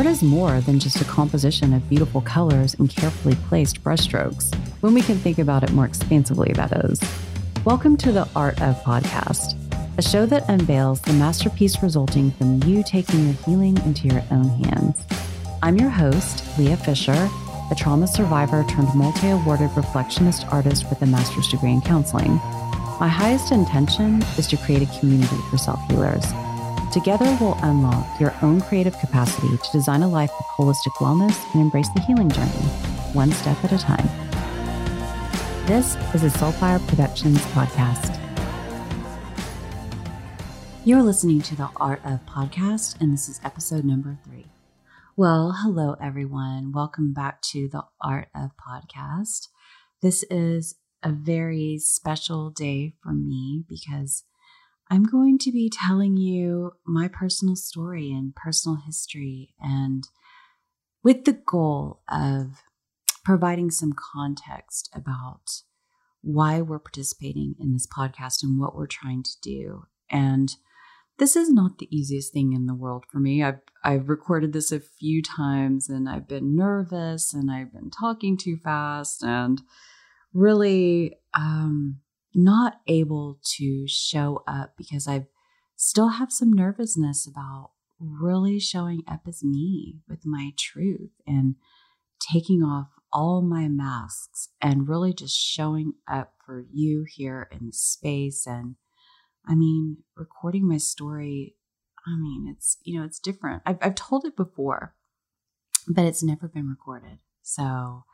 Art is more than just a composition of beautiful colors and carefully placed brushstrokes, when we can think about it more expansively, that is. Welcome to the Art of Podcast, a show that unveils the masterpiece resulting from you taking your healing into your own hands. I'm your host, Lea Fisher, a trauma survivor turned multi awarded reflectionist artist with a master's degree in counseling. My highest intention is to create a community for self healers Together, we'll unlock your own creative capacity to design a life of holistic wellness and embrace the healing journey, one step at a time. This is a Soulfire Productions podcast. You're listening to the Art of Podcast, and this is episode number three. Well, hello, everyone. Welcome back to the Art of Podcast. This is a very special day for me because I'm going to be telling you my personal story and personal history, and with the goal of providing some context about why we're participating in this podcast and what we're trying to do. And this is not the easiest thing in the world for me. I've I've recorded this a few times and I've been nervous and I've been talking too fast and really um not able to show up because I still have some nervousness about really showing up as me with my truth and taking off all my masks and really just showing up for you here in the space. And I mean, recording my story, I mean, it's, you know, it's different. I've, I've told it before, but it's never been recorded. So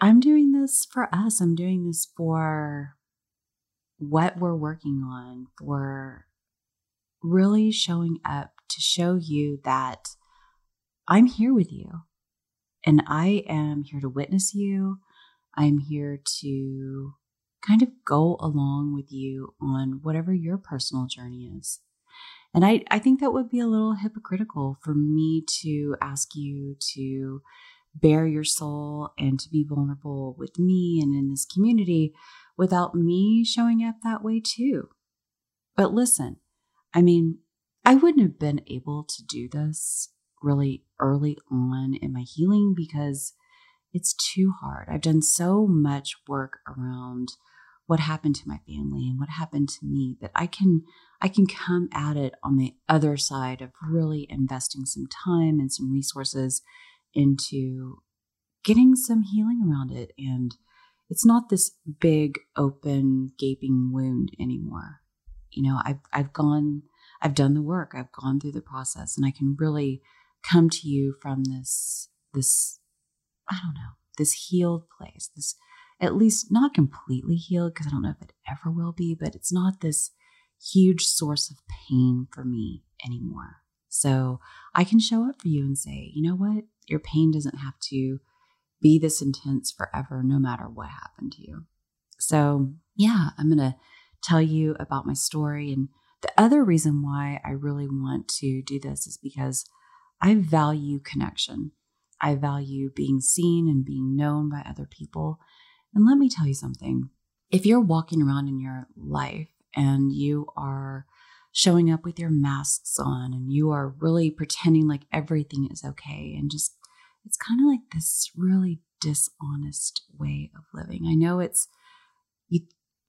I'm doing this for us. I'm doing this for what we're working on, for really showing up to show you that I'm here with you and I am here to witness you. I'm here to kind of go along with you on whatever your personal journey is. And I, I think that would be a little hypocritical for me to ask you to bare your soul and to be vulnerable with me and in this community without me showing up that way too. But listen, I mean, I wouldn't have been able to do this really early on in my healing because it's too hard. I've done so much work around what happened to my family and what happened to me that I can I can come at it on the other side of really investing some time and some resources into getting some healing around it and it's not this big open gaping wound anymore. You know i've i've gone i've done the work. I've gone through the process and i can really come to you from this this i don't know this healed place this at least not completely healed because i don't know if it ever will be but it's not this huge source of pain for me anymore. So i can show up for you and say you know what? Your pain doesn't have to be this intense forever, no matter what happened to you. So, yeah, I'm going to tell you about my story. And the other reason why I really want to do this is because I value connection. I value being seen and being known by other people. And let me tell you something if you're walking around in your life and you are showing up with your masks on and you are really pretending like everything is okay and just it's kind of like this really dishonest way of living. I know it's you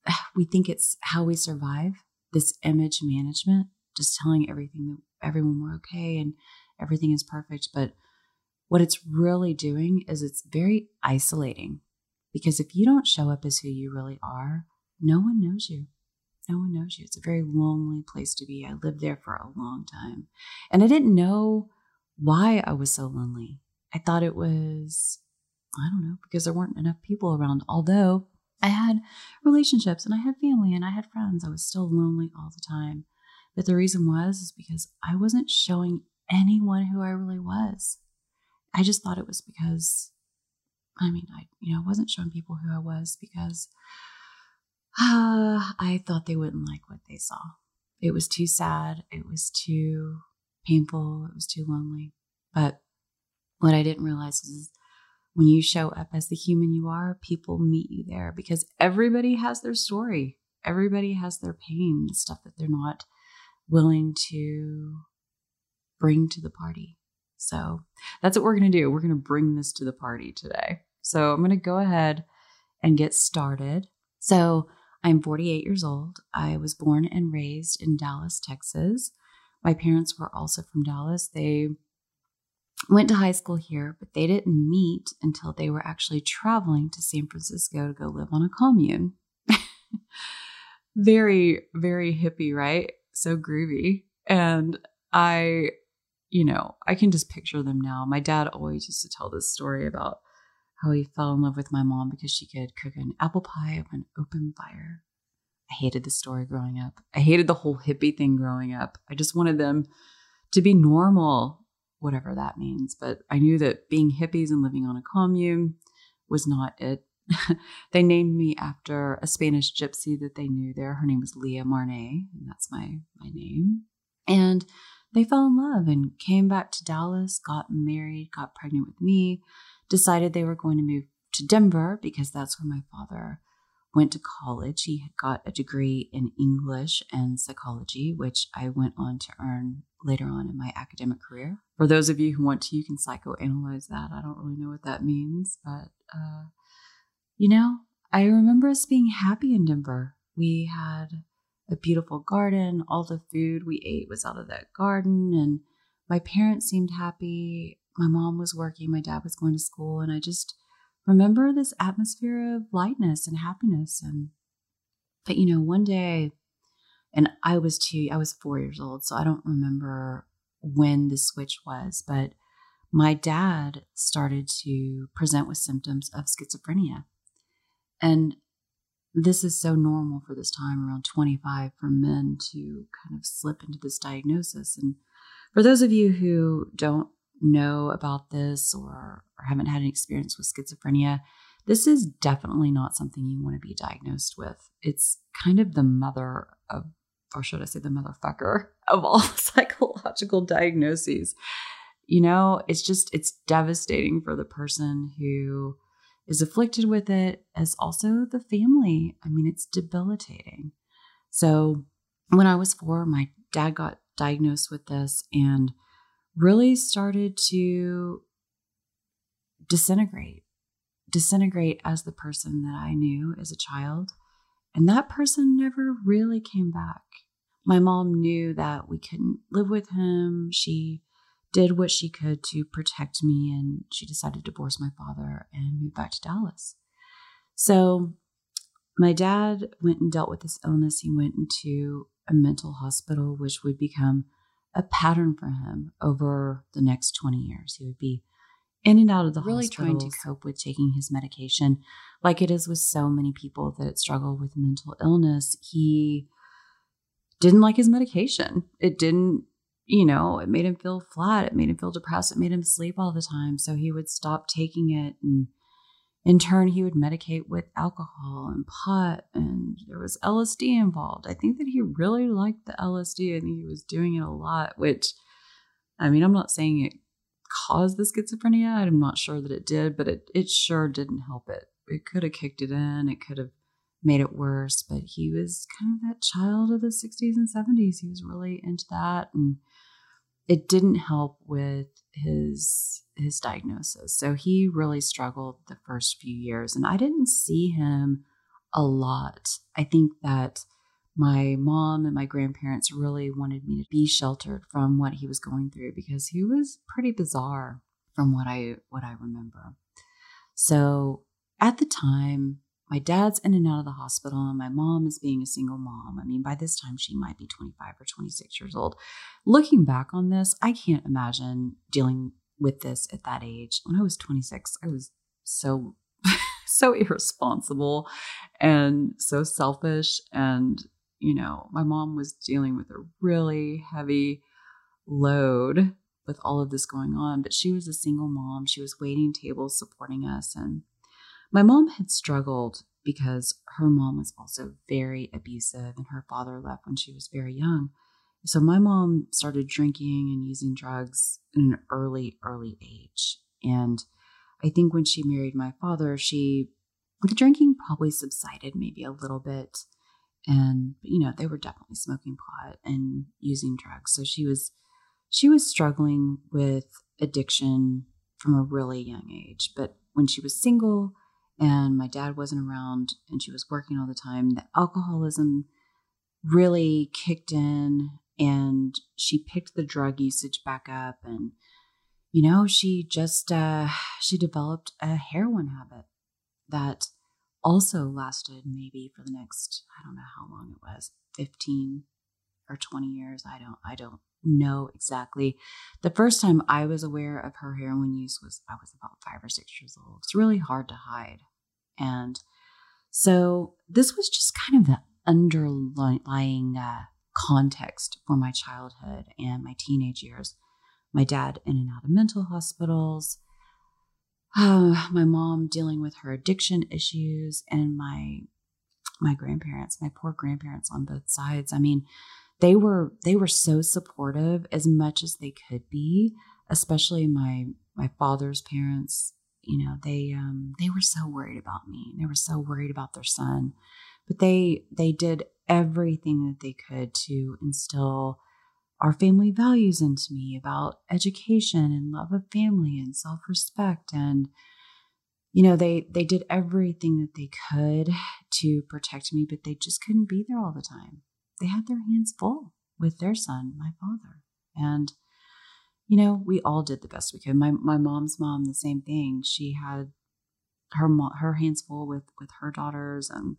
we think it's how we survive this image management, just telling everything that everyone we're okay and everything is perfect, but what it's really doing is it's very isolating because if you don't show up as who you really are, no one knows you. No one knows you. It's a very lonely place to be. I lived there for a long time and I didn't know why I was so lonely. I thought it was, I don't know, because there weren't enough people around. Although I had relationships and I had family and I had friends, I was still lonely all the time. But the reason was is because I wasn't showing anyone who I really was. I just thought it was because, I mean, I you know I wasn't showing people who I was because uh, I thought they wouldn't like what they saw. It was too sad. It was too painful. It was too lonely. But what I didn't realize is when you show up as the human you are, people meet you there because everybody has their story. Everybody has their pain, the stuff that they're not willing to bring to the party. So that's what we're going to do. We're going to bring this to the party today. So I'm going to go ahead and get started. So I'm 48 years old. I was born and raised in Dallas, Texas. My parents were also from Dallas. They went to high school here, but they didn't meet until they were actually traveling to San Francisco to go live on a commune. very, very hippie, right? So groovy. And I, you know, I can just picture them now. My dad always used to tell this story about how he fell in love with my mom because she could cook an apple pie over an open fire. I hated the story growing up. I hated the whole hippie thing growing up. I just wanted them to be normal, whatever that means. But I knew that being hippies and living on a commune was not it. they named me after a Spanish gypsy that they knew there. Her name was Lea Marnay, and that's my my name. And they fell in love and came back to Dallas, got married, got pregnant with me, decided they were going to move to Denver because that's where my father went to college. He got a degree in English and psychology, which I went on to earn later on in my academic career. For those of you who want to, you can psychoanalyze that. I don't really know what that means, but uh, you know, I remember us being happy in Denver. We had a beautiful garden. All the food we ate was out of that garden, and my parents seemed happy. My mom was working, my dad was going to school, and I just remember this atmosphere of lightness and happiness. And but you know, one day, and I was two, I was four years old, so I don't remember when the switch was, but my dad started to present with symptoms of schizophrenia. And this is so normal for this time around 25 for men to kind of slip into this diagnosis. And for those of you who don't know about this or, or haven't had an experience with schizophrenia, this is definitely not something you want to be diagnosed with. It's kind of the mother of, or should I say, the motherfucker of all psychological diagnoses. You know, it's just, it's devastating for the person who is afflicted with it as also the family. I mean, it's debilitating. So when I was four, my dad got diagnosed with this and really started to disintegrate, disintegrate as the person that I knew as a child. And that person never really came back. My mom knew that we couldn't live with him. She did what she could to protect me, and she decided to divorce my father and move back to Dallas. So, my dad went and dealt with this illness. He went into a mental hospital, which would become a pattern for him over the next 20 years. He would be in and out of the really hospital, trying to cope with taking his medication, like it is with so many people that struggle with mental illness. He didn't like his medication. It didn't you know, it made him feel flat. It made him feel depressed. It made him sleep all the time. So he would stop taking it. And in turn, he would medicate with alcohol and pot. And there was LSD involved. I think that he really liked the LSD. I think he was doing it a lot, which, I mean, I'm not saying it caused the schizophrenia. I'm not sure that it did, but it, it sure didn't help it. It could have kicked it in. It could have made it worse. But he was kind of that child of the 60s and 70s. He was really into that. And it didn't help with his his diagnosis. So he really struggled the first few years and I didn't see him a lot. I think that my mom and my grandparents really wanted me to be sheltered from what he was going through because he was pretty bizarre from what I what I remember. So at the time my dad's in and out of the hospital and my mom is being a single mom. I mean, by this time she might be 25 or 26 years old. Looking back on this, I can't imagine dealing with this at that age. When I was 26, I was so so irresponsible and so selfish and you know, my mom was dealing with a really heavy load with all of this going on, but she was a single mom. She was waiting tables supporting us and my mom had struggled because her mom was also very abusive and her father left when she was very young. So my mom started drinking and using drugs in an early, early age. And I think when she married my father, she, the drinking probably subsided maybe a little bit. And, you know, they were definitely smoking pot and using drugs. So she was, she was struggling with addiction from a really young age. But when she was single and my dad wasn't around and she was working all the time, the alcoholism really kicked in and she picked the drug usage back up and you know she just uh she developed a heroin habit that also lasted maybe for the next i don't know how long it was 15 or 20 years i don't i don't know exactly. The first time i was aware of her heroin use was i was about five or six years old. It's really hard to hide and so this was just kind of the underlying uh, context for my childhood and my teenage years. My dad in and out of mental hospitals uh, my mom dealing with her addiction issues and my my grandparents my poor grandparents on both sides. I mean they were they were so supportive as much as they could be especially my my father's parents you know they um they were so worried about me. They were so worried about their son. But they they did everything that they could to instill our family values into me about education and love of family and self-respect. And you know they they did everything that they could to protect me but they just couldn't be there all the time. They had their hands full with their son my father. And you know we all did the best we could my my mom's mom the same thing she had her her hands full with with her daughters and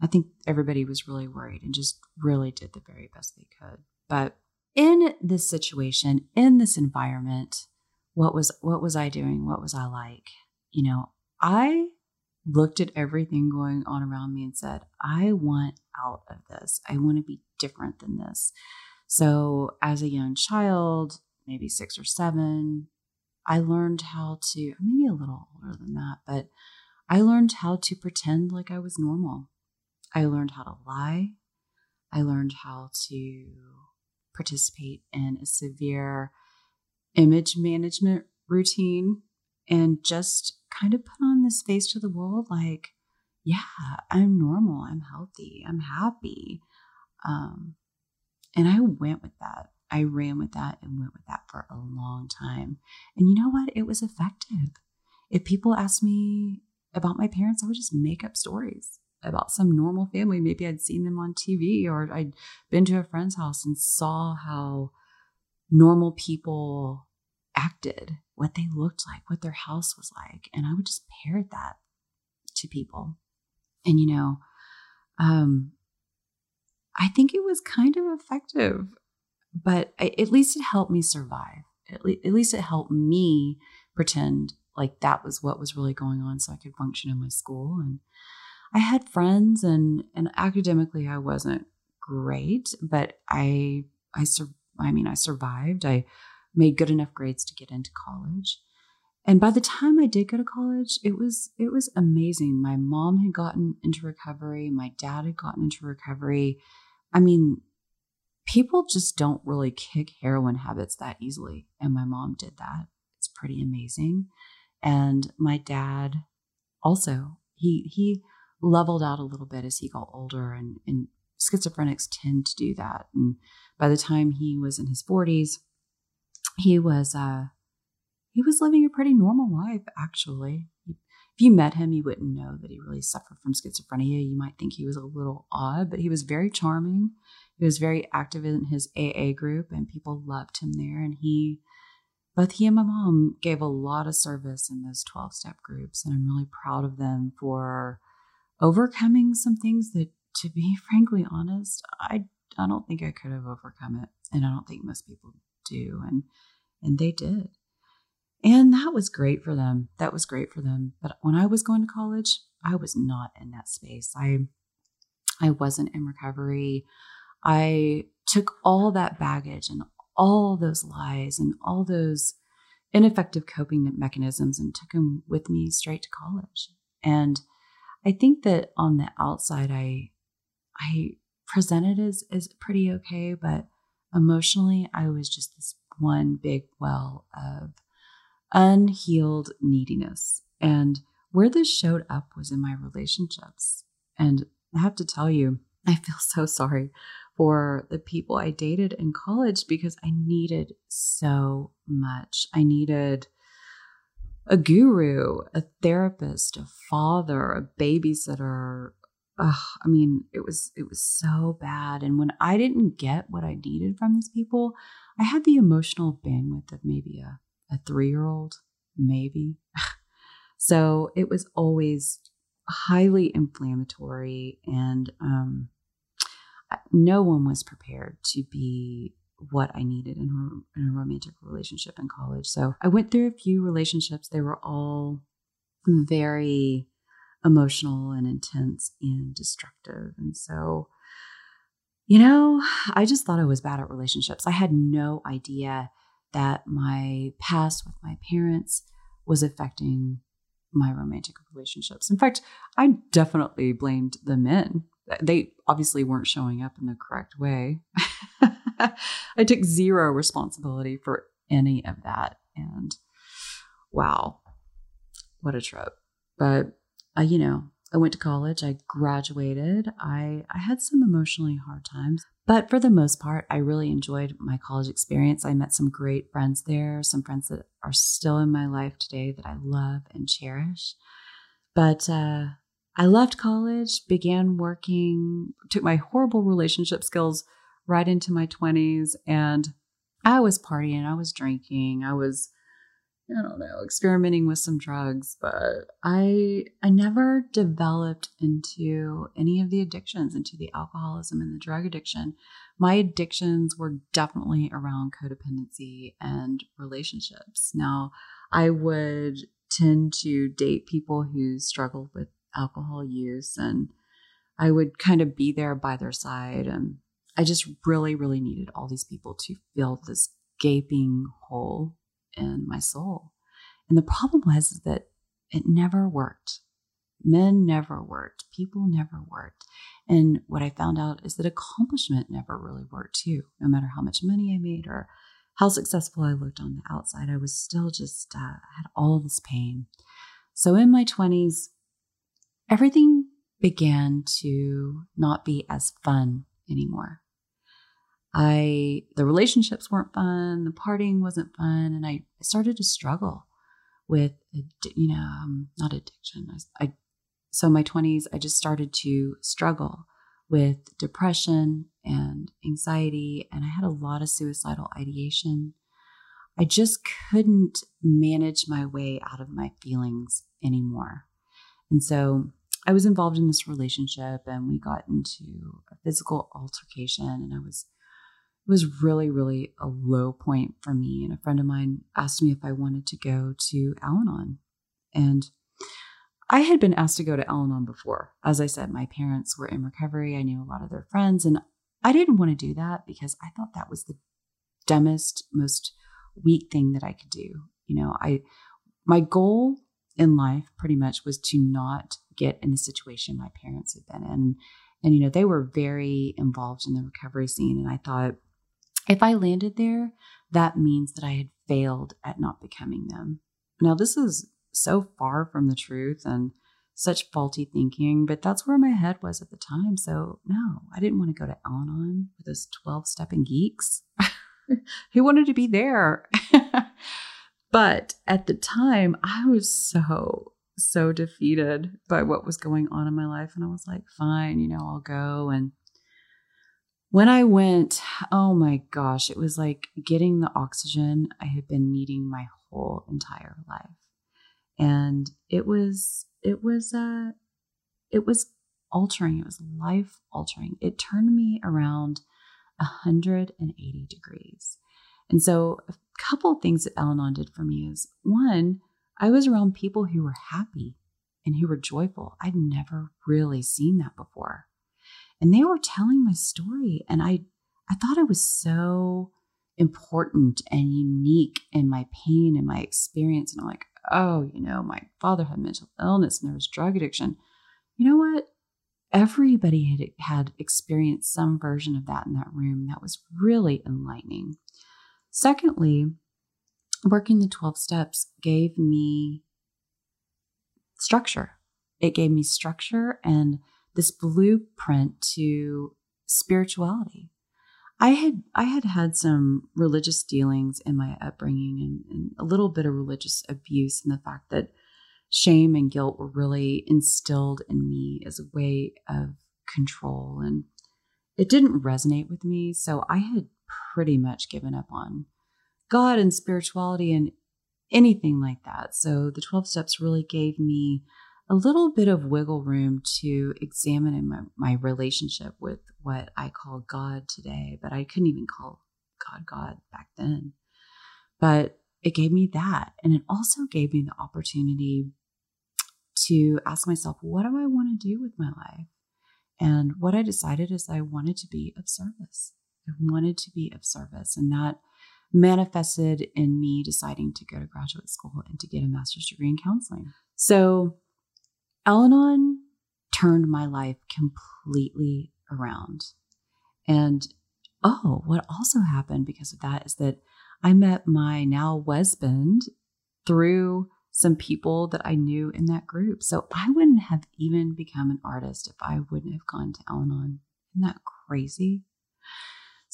I think everybody was really worried and just really did the very best they could. But in this situation, in this environment, what was what was I doing? What was I like? You know, I looked at everything going on around me and said, I want out of this. I want to be different than this. So, as a young child, maybe six or seven, I learned how to, maybe a little older than that, but I learned how to pretend like I was normal. I learned how to lie. I learned how to participate in a severe image management routine and just kind of put on this face to the world like, yeah, I'm normal, I'm healthy, I'm happy. Um, and I went with that. I ran with that and went with that for a long time. And you know what? It was effective. If people asked me about my parents, I would just make up stories about some normal family. Maybe I'd seen them on TV or I'd been to a friend's house and saw how normal people acted, what they looked like, what their house was like. And I would just parrot that to people. And, you know, um, I think it was kind of effective, but I, at least it helped me survive. At, le- at least it helped me pretend like that was what was really going on so I could function in my school. And I had friends and and academically I wasn't great, but I I sur- I mean I survived. I made good enough grades to get into college. And by the time I did go to college, it was it was amazing. My mom had gotten into recovery, my dad had gotten into recovery. I mean, people just don't really kick heroin habits that easily, and my mom did that. It's pretty amazing. And my dad also, he he leveled out a little bit as he got older and, and schizophrenics tend to do that and by the time he was in his 40s he was uh he was living a pretty normal life actually if you met him you wouldn't know that he really suffered from schizophrenia you might think he was a little odd but he was very charming he was very active in his aa group and people loved him there and he both he and my mom gave a lot of service in those 12 step groups and i'm really proud of them for overcoming some things that, to be frankly honest, I I don't think I could have overcome it, and I don't think most people do, and and they did, and that was great for them. That was great for them. But when I was going to college, I was not in that space. I I wasn't in recovery. I took all that baggage and all those lies and all those ineffective coping mechanisms and took them with me straight to college. And I think that on the outside, I I presented as as pretty okay, but emotionally, I was just this one big well of unhealed neediness. And where this showed up was in my relationships. And I have to tell you, I feel so sorry for the people I dated in college because I needed so much. I needed a guru, a therapist, a father, a babysitter. Ugh, I mean, it was it was so bad. And when I didn't get what I needed from these people, I had the emotional bandwidth of maybe a, a three year old, maybe. so it was always highly inflammatory and um, no one was prepared to be what I needed in a, in a romantic relationship in college. So I went through a few relationships. They were all very emotional and intense and destructive. And so, you know, I just thought I was bad at relationships. I had no idea that my past with my parents was affecting my romantic relationships. In fact, I definitely blamed the men. They obviously weren't showing up in the correct way. I took zero responsibility for any of that. And wow, what a trip. But, uh, you know, I went to college, I graduated, I, I had some emotionally hard times. But for the most part, I really enjoyed my college experience. I met some great friends there, some friends that are still in my life today that I love and cherish. But uh, I left college, began working, took my horrible relationship skills right into my 20s, and I was partying, I was drinking, I was I don't know, experimenting with some drugs, but I I never developed into any of the addictions, into the alcoholism and the drug addiction. My addictions were definitely around codependency and relationships. Now, I would tend to date people who struggled with alcohol use and I would kind of be there by their side and I just really really needed all these people to fill this gaping hole in my soul. And the problem was that it never worked. Men never worked. People never worked. And what I found out is that accomplishment never really worked too. No matter how much money I made or how successful I looked on the outside, I was still just, uh, had all this pain. So in my 20s, everything began to not be as fun anymore. I the relationships weren't fun, the partying wasn't fun, and I started to struggle with you know um, not addiction. I, I so my twenties I just started to struggle with depression and anxiety, and I had a lot of suicidal ideation. I just couldn't manage my way out of my feelings anymore, and so I was involved in this relationship, and we got into a physical altercation, and I was it was really, really a low point for me. And a friend of mine asked me if I wanted to go to Al Anon. And I had been asked to go to Al Anon before. As I said, my parents were in recovery. I knew a lot of their friends. And I didn't want to do that because I thought that was the dumbest, most weak thing that I could do. You know, I my goal in life pretty much was to not get in the situation my parents had been in. And, you know, they were very involved in the recovery scene. And I thought, if I landed there, that means that I had failed at not becoming them. Now, this is so far from the truth and such faulty thinking, but that's where my head was at the time. So, no, I didn't want to go to Al Anon with those 12 stepping geeks. Who wanted to be there? but at the time, I was so, so defeated by what was going on in my life. And I was like, fine, you know, I'll go. And when I went, oh my gosh, it was like getting the oxygen I had been needing my whole entire life. And it was, it was, uh, it was altering. It was life altering. It turned me around 180 degrees. And so, couple things that Al Anon did for me is one, I was around people who were happy and who were joyful. I'd never really seen that before. And they were telling my story and i i thought it was so important and unique in my pain and my experience. And i'm like oh you know my father had mental illness and there was drug addiction. You know what? Everybody had had experienced some version of that in that room. That was really enlightening secondly working the 12 steps gave me structure. It gave me structure and this blueprint to spirituality. I had I had had some religious dealings in my upbringing and, and a little bit of religious abuse and the fact that shame and guilt were really instilled in me as a way of control. And it didn't resonate with me. So I had pretty much given up on God and spirituality and anything like that. So the 12 steps really gave me a little bit of wiggle room to examine my, my relationship with what I call God today, but I couldn't even call God God back then. But it gave me that. And it also gave me the opportunity to ask myself, what do I want to do with my life? And what I decided is I wanted to be of service. I wanted to be of service. And that manifested in me deciding to go to graduate school and to get a master's degree in counseling. So Al Anon turned my life completely around. And oh, what also happened because of that is that I met my now husband through some people that I knew in that group. So I wouldn't have even become an artist if I wouldn't have gone to Al Anon. Isn't that crazy?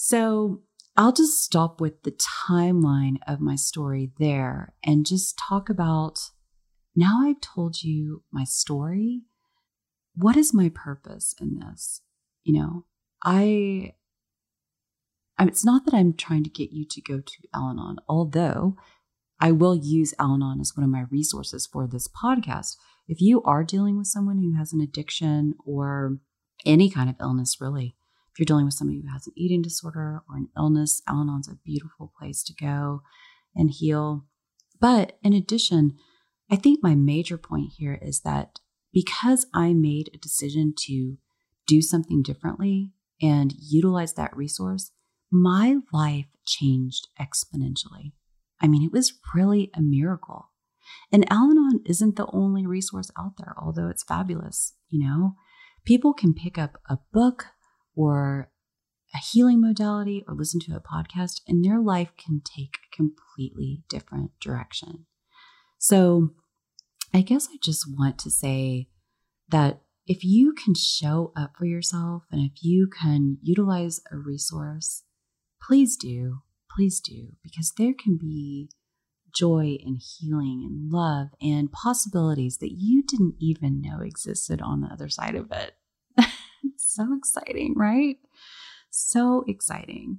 So I'll just stop with the timeline of my story there and just talk about now I've told you my story. What is my purpose in this? You know, I, it's not that I'm trying to get you to go to Al Anon, although I will use Al Anon as one of my resources for this podcast. If you are dealing with someone who has an addiction or any kind of illness, really, you're dealing with somebody who has an eating disorder or an illness, Al Anon's a beautiful place to go and heal. But in addition, I think my major point here is that because I made a decision to do something differently and utilize that resource, my life changed exponentially. I mean, it was really a miracle. And Al Anon isn't the only resource out there, although it's fabulous. You know, people can pick up a book or a healing modality or listen to a podcast, and their life can take a completely different direction. So, I guess I just want to say that if you can show up for yourself and if you can utilize a resource, please do. Please do, because there can be joy and healing and love and possibilities that you didn't even know existed on the other side of it. so exciting, right? So exciting.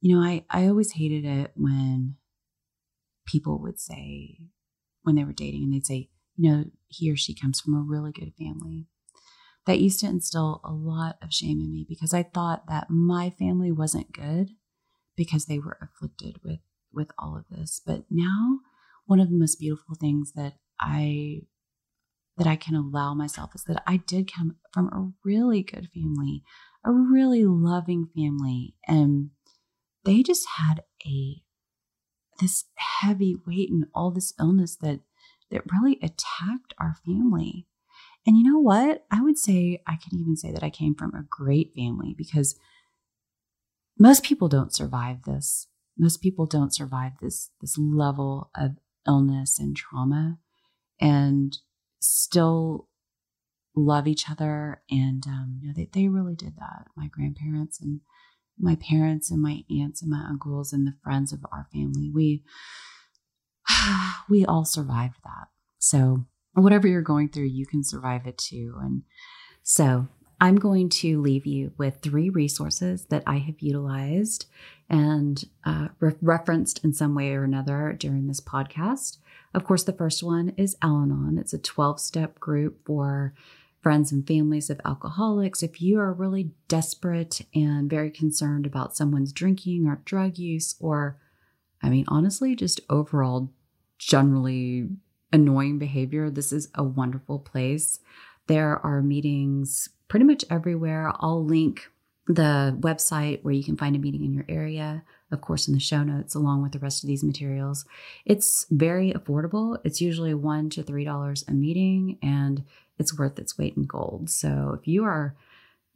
You know, I, I always hated it when people would say, when they were dating, and they'd say, you know, he or she comes from a really good family. That used to instill a lot of shame in me because I thought that my family wasn't good because they were afflicted with with all of this. But now one of the most beautiful things that I that I can allow myself is that I did come from a really good family, a really loving family, and they just had a this heavy weight and all this illness that that really attacked our family. And you know what? I would say I can even say that I came from a great family because most people don't survive this. Most people don't survive this this level of illness and trauma and still love each other and um, you know they, they really did that my grandparents and my parents and my aunts and my uncles and the friends of our family we we all survived that. So, whatever you're going through, you can survive it too. And so, I'm going to leave you with three resources that I have utilized and uh, re- referenced in some way or another during this podcast. Of course, the first one is Al Anon. It's a 12 step group for friends and families of alcoholics. If you are really desperate and very concerned about someone's drinking or drug use, or I mean, honestly, just overall generally annoying behavior, this is a wonderful place. There are meetings pretty much everywhere. I'll link the website where you can find a meeting in your area, of course, in the show notes, along with the rest of these materials. It's very affordable. It's usually one to three dollars a meeting, and it's worth its weight in gold. So if you are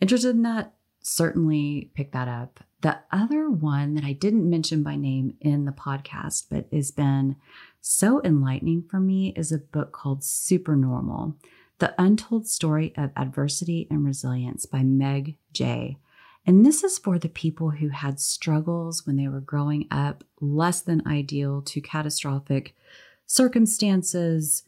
interested in that, certainly pick that up. The other one that I didn't mention by name in the podcast, but has been so enlightening for me, is a book called Supernormal The Untold Story of Adversity and Resilience by Meg Jay. And this is for the people who had struggles when they were growing up, less than ideal to catastrophic circumstances.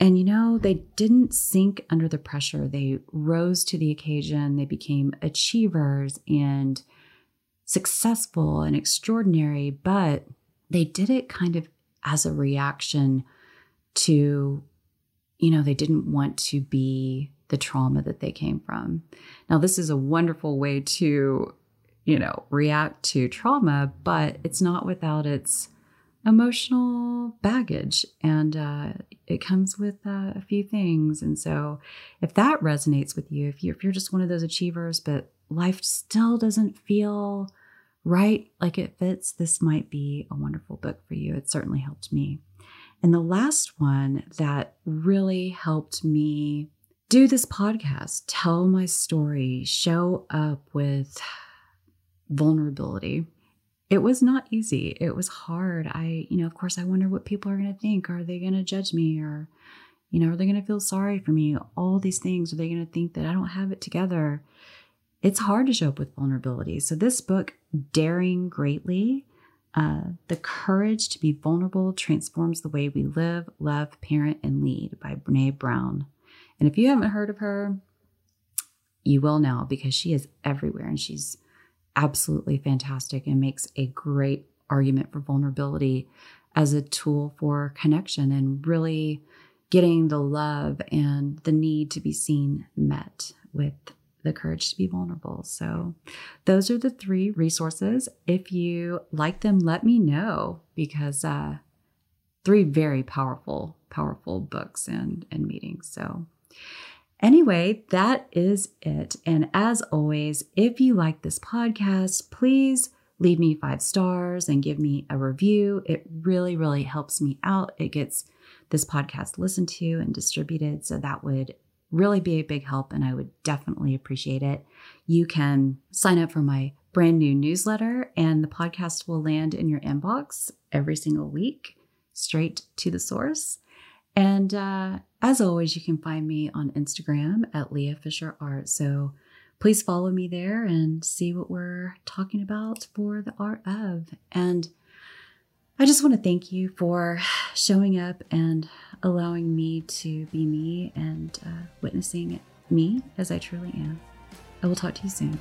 And you know, they didn't sink under the pressure. They rose to the occasion. They became achievers and successful and extraordinary, but they did it kind of as a reaction to, you know, they didn't want to be the trauma that they came from. Now, this is a wonderful way to, you know, react to trauma, but it's not without its emotional baggage. And uh, it comes with uh, a few things. And so if that resonates with you if, you if you're just one of those achievers but life still doesn't feel right like it fits this might be a wonderful book for you. It certainly helped me and the last one that really helped me do this podcast, tell my story, show up with vulnerability. It was not easy. It was hard. I, you know, of course, I wonder what people are going to think. Are they going to judge me? Or, you know, are they going to feel sorry for me? All these things. Are they going to think that I don't have it together? It's hard to show up with vulnerability. So, this book, Daring Greatly, uh, the courage to be vulnerable transforms the way we live, love, parent, and lead by Brene Brown. And if you haven't heard of her, you will now because she is everywhere and she's absolutely fantastic and makes a great argument for vulnerability as a tool for connection and really getting the love and the need to be seen met with the courage to be vulnerable. So, those are the three resources. If you like them, let me know because uh, three very powerful, powerful books and and meetings. So, anyway, that is it. And as always, if you like this podcast, please leave me five stars and give me a review. It really, really helps me out. It gets this podcast listened to and distributed. So that would really be a big help and I would definitely appreciate it. You can sign up for my brand new newsletter and the podcast will land in your inbox every single week, straight to the source. And uh, as always, you can find me on Instagram at Lea Fisher Art. So please follow me there and see what we're talking about for the art of. And I just want to thank you for showing up and allowing me to be me and uh, witnessing me as I truly am. I will talk to you soon.